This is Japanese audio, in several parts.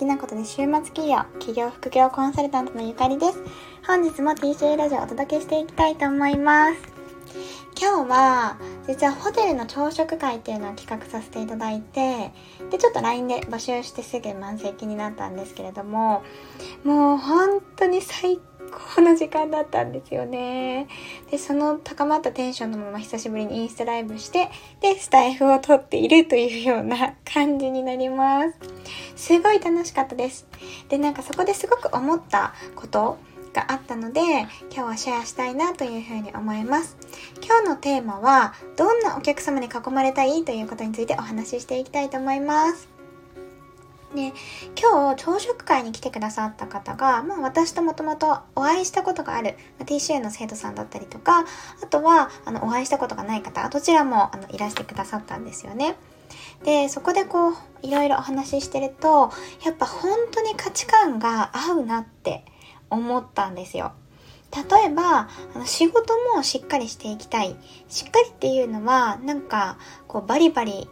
きなことで週末企業、企業副業コンサルタントのゆかりです。本日も TCA ラジオをお届けしていきたいと思います。今日は、実はホテルの朝食会っていうのを企画させていただいて、で、ちょっと LINE で募集してすぐ満席になったんですけれども、もう本当に最高の時間だったんですよね。で、その高まったテンションのまま久しぶりにインスタライブして、で、スタイフを撮っているというような感じになります。すごい楽しかったです。で、なんかそこですごく思ったことがあったので、今日はシェアしたいなというふうに思います。今日のテーマは、どんなお客様に囲まれたいということについてお話ししていきたいと思います。で、今日朝食会に来てくださった方が、まあ私ともともとお会いしたことがある、まあ、TCA の生徒さんだったりとか、あとはあのお会いしたことがない方、どちらもあのいらしてくださったんですよね。で、そこでこう、いろいろお話ししてると、やっぱ本当に価値観が合うなって思ったんですよ。例えば、あの仕事もしっかりしていきたい。しっかりっていうのは、なんか、こうバリバリ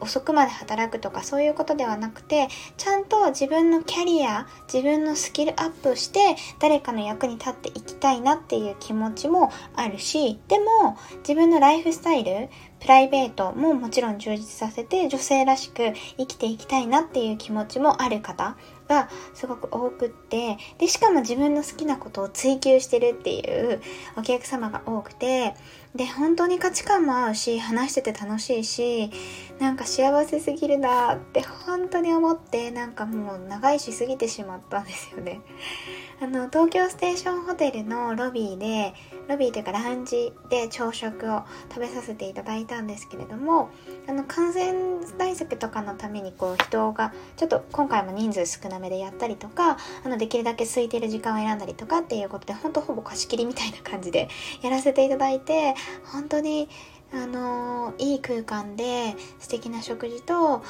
遅くまで働くとかそういうことではなくてちゃんと自分のキャリア自分のスキルアップして誰かの役に立っていきたいなっていう気持ちもあるしでも自分のライフスタイルプライベートももちろん充実させて女性らしく生きていきたいなっていう気持ちもある方。がすごく多くってでしかも自分の好きなことを追求してるっていうお客様が多くてで本当に価値観も合うし話してて楽しいしなんか幸せすぎるなって本当に思ってなんかもう長いしすぎてしまったんですよね。あの東京ステーションホテルのロビーでロビーというかラウンジで朝食を食べさせていただいたんですけれどもあの感染対策とかのためにこう人がちょっと今回も人数少なめでやったりとかあのできるだけ空いてる時間を選んだりとかっていうことで本当ほぼ貸し切りみたいな感じで やらせていただいて本当にあのいい空間で素敵な食事と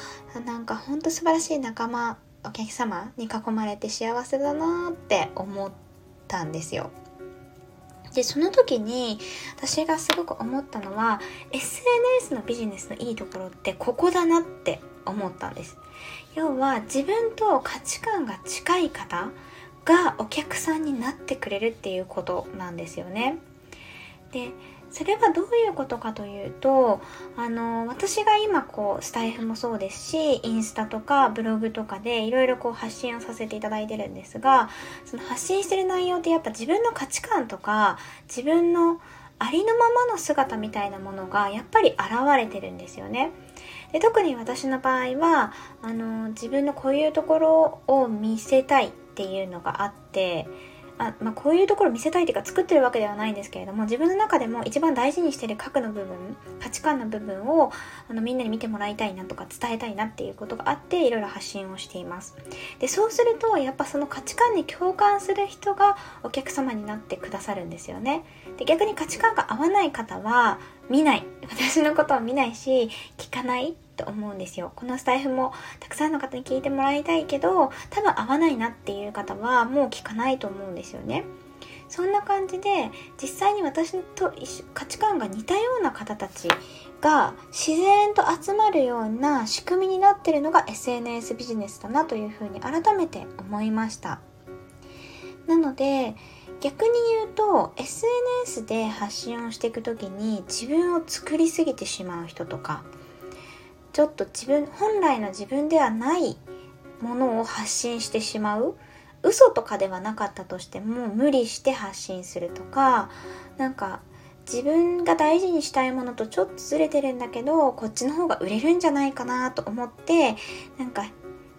なんかほんと素晴らしい仲間お客様に囲まれて幸せだなって思ったんですよ。でその時に私がすごく思ったのは SNS のビジネスのいいところってここだなって思ったんです要は自分と価値観が近い方がお客さんになってくれるっていうことなんですよね。でそれはどういうことかというとあの私が今こうスタイフもそうですしインスタとかブログとかでいろいろこう発信をさせていただいてるんですがその発信してる内容ってやっぱ自分の価値観とか自分のありのままの姿みたいなものがやっぱり現れてるんですよね。で特に私の場合はあの自分のこういうところを見せたいっていうのがあってあまあ、こういうところ見せたいというか作ってるわけではないんですけれども自分の中でも一番大事にしてる核の部分価値観の部分をあのみんなに見てもらいたいなとか伝えたいなっていうことがあっていろいろ発信をしています。でそうするとやっぱその価値観に共感する人がお客様になってくださるんですよね。で逆に価値観が合わない方は見ない。私のことを見ないし聞かない。と思うんですよ。このスタイフもたくさんの方に聞いてもらいたいけど多分合わないなっていう方はもう聞かないと思うんですよね。そんな感じで実際に私と価値観が似たような方たちが自然と集まるような仕組みになってるのが SNS ビジネスだなというふうに改めて思いました。なので逆に言うと SNS で発信をしていく時に自分を作りすぎてしまう人とかちょっと自分本来の自分ではないものを発信してしまう。嘘とかではなかったとしても無理して発信するとかなんか自分が大事にしたいものとちょっとずれてるんだけどこっちの方が売れるんじゃないかなと思ってなんか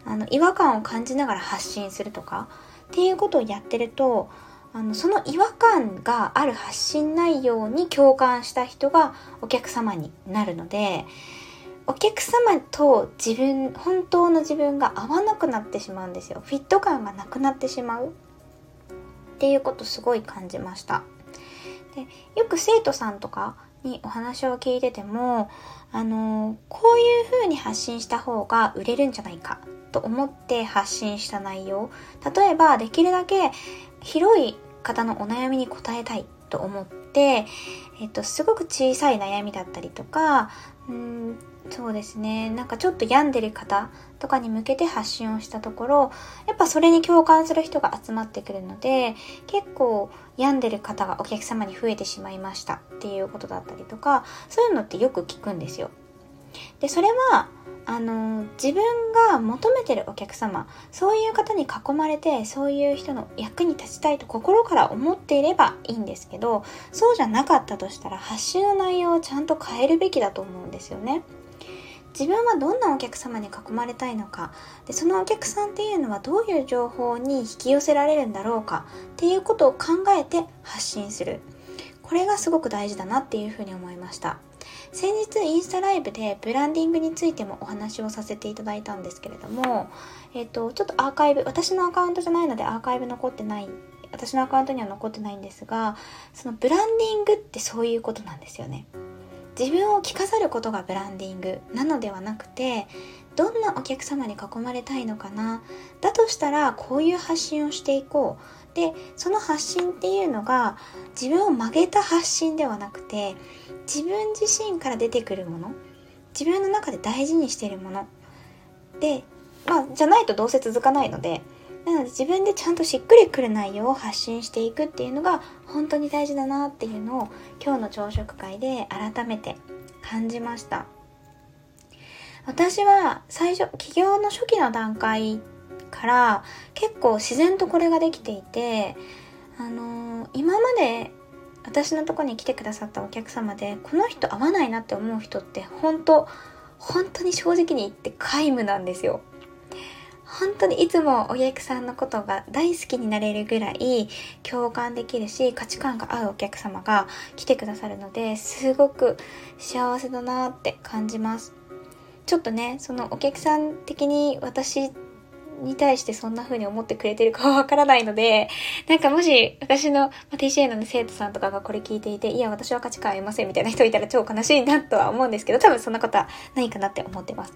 あの違和感を感じながら発信するとかっていうことをやってるとあのその違和感がある発信内容に共感した人がお客様になるのでお客様と自分本当の自分が合わなくなってしまうんですよ。フィット感がなくなってしまう。っていうことすごい感じました。でよく生徒さんとかにお話を聞いててもあのこういう風に発信した方が売れるんじゃないか。と思って発信した内容。例えばできるだけ広い方のお悩みに答えたい。と思って、えっと、すごく小さい悩みだったりとか、うんそうですねなんかちょっと病んでる方とかに向けて発信をしたところやっぱそれに共感する人が集まってくるので結構病んでる方がお客様に増えてしまいましたっていうことだったりとかそういうのってよく聞くんですよ。でそれはあの自分が求めてるお客様そういう方に囲まれてそういう人の役に立ちたいと心から思っていればいいんですけどそうじゃなかったとしたら発信の内容をちゃんと変えるべきだと思うんですよね。自分はどんなお客様に囲まれたいのか。でそのお客さんっていうのはどういう情報に引き寄せられるんだろうか。っていうことを考えて発信する。これがすごく大事だなっていうふうに思いました。先日インスタライブでブランディングについてもお話をさせていただいたんですけれども、えっ、と、ちょっとアーカイブ、私のアカウントじゃないのでアーカイブ残ってない、私のアカウントには残ってないんですが、そのブランディングってそういうことなんですよね。自分を着飾ることがブランディング。なのではなくてどんなお客様に囲まれたいのかな。だとしたらこういう発信をしていこう。でその発信っていうのが自分を曲げた発信ではなくて自分自身から出てくるもの。自分の中で大事にしてるもの。でまあじゃないとどうせ続かないのでなので自分でちゃんとしっくりくる内容を発信していくっていうのが本当に大事だなっていうのを今日の朝食会で改めて感じました。私は最初起業の初期の段階から結構自然とこれができていてあのー、今まで私のとこに来てくださったお客様でこの人合わないなって思う人って本当本当に正直に言って皆無なんですよ。本当にいつもお客さんのことが大好きになれるぐらい共感できるし価値観が合うお客様が来てくださるのですごく幸せだなって感じます。ちょっとねそのお客さん的に私に対してそんな風に思ってくれてるかはわからないので、なんかもし私の、まあ、TCA の、生徒さんとかがこれ聞いていて、いや、私は価値観ありませんみたいな人いたら超悲しいなとは思うんですけど、多分そんなことはないかなって思ってます。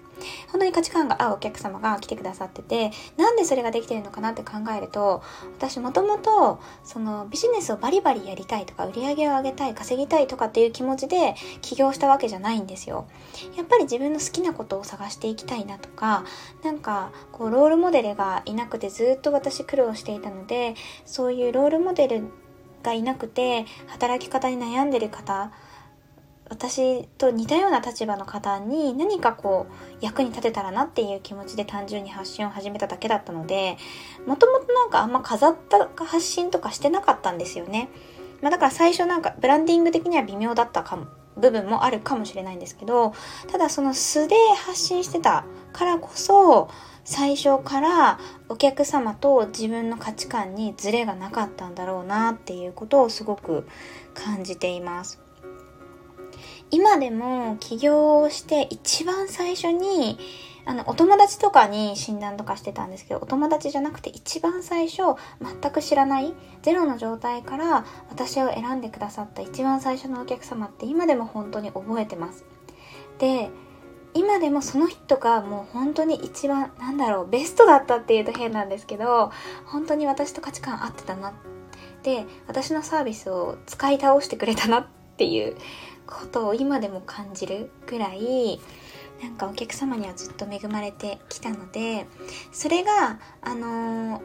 本当に価値観が合うお客様が来てくださってて、なんでそれができてるのかなって考えると、私もともと、そのビジネスをバリバリやりたいとか、売り上げを上げたい、稼ぎたいとかっていう気持ちで起業したわけじゃないんですよ。やっぱり自分の好きなことを探していきたいなとか、なんか、こう、ロールモデルがいなくてずっと私苦労していたのでそういうロールモデルがいなくて働き方に悩んでる方私と似たような立場の方に何かこう役に立てたらなっていう気持ちで単純に発信を始めただけだったのでもともとなんかあんま飾った発信とかしてなかったんですよね。まあ、だから最初なんかブランディング的には微妙だったかも部分もあるかもしれないんですけどただその素で発信してたからこそ最初からお客様と自分の価値観にズレがなかったんだろうなっていうことをすごく感じています。今でも起業をして一番最初にあの、お友達とかに診断とかしてたんですけど、お友達じゃなくて一番最初、全く知らない、ゼロの状態から私を選んでくださった一番最初のお客様って今でも本当に覚えてます。で、今でもその人がもう本当に一番なんだろうベストだったっていうと変なんですけど本当に私と価値観合ってたなで私のサービスを使い倒してくれたなっていうことを今でも感じるぐらいなんかお客様にはずっと恵まれてきたのでそれがあのー、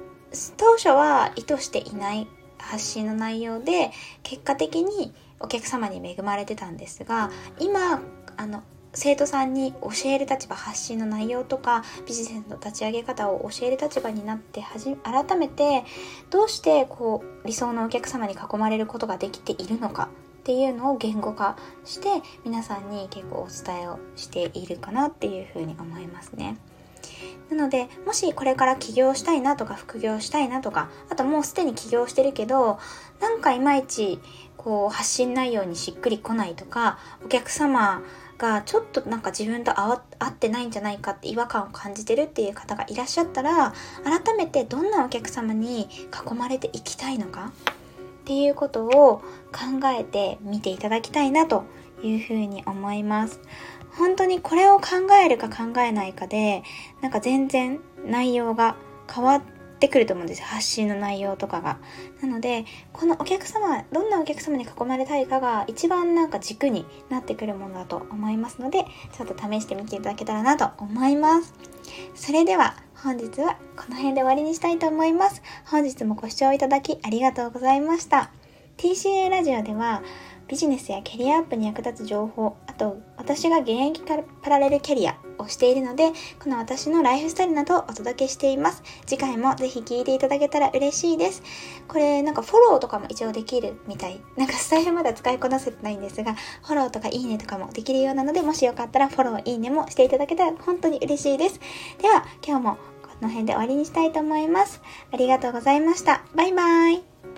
当初は意図していない発信の内容で結果的にお客様に恵まれてたんですが今あの生徒さんに教える立場発信の内容とかビジネスの立ち上げ方を教える立場になってはじ改めてどうしてこう理想のお客様に囲まれることができているのかっていうのを言語化して皆さんに結構お伝えをしているかなっていうふうに思いますね。なので、もしこれから起業したいなとか副業したいなとか、あともうすでに起業してるけど、なんかいまいちこう発信内容にしっくりこないとか、お客様がちょっとなんか自分と合ってないんじゃないかって違和感を感じてるっていう方がいらっしゃったら改めてどんなお客様に囲まれていきたいのか？っていうことを考えてみていただきたいなというふうに思います。本当にこれを考えるか考えないかでなんか全然内容が変わっってくると思うんですよ。発信の内容とかが。なので、このお客様、どんなお客様に囲まれたいかが一番なんか軸になってくるものだと思いますので、ちょっと試してみていただけたらなと思います。それでは、本日はこの辺で終わりにしたいと思います。本日もご視聴いただきありがとうございました。TCA ラジオでは、ビジネスやキャリアアップに役立つ情報、あと私が現役パラレルキャリアをしているので、この私のライフスタイルなどをお届けしています。次回もぜひ聞いていただけたら嬉しいです。これなんかフォローとかも一応できるみたい。なんかスタイルまだ使いこなせてないんですが、フォローとかいいねとかもできるようなので、もしよかったらフォロー、いいねもしていただけたら本当に嬉しいです。では、今日もこの辺で終わりにしたいと思います。ありがとうございました。バイバーイ。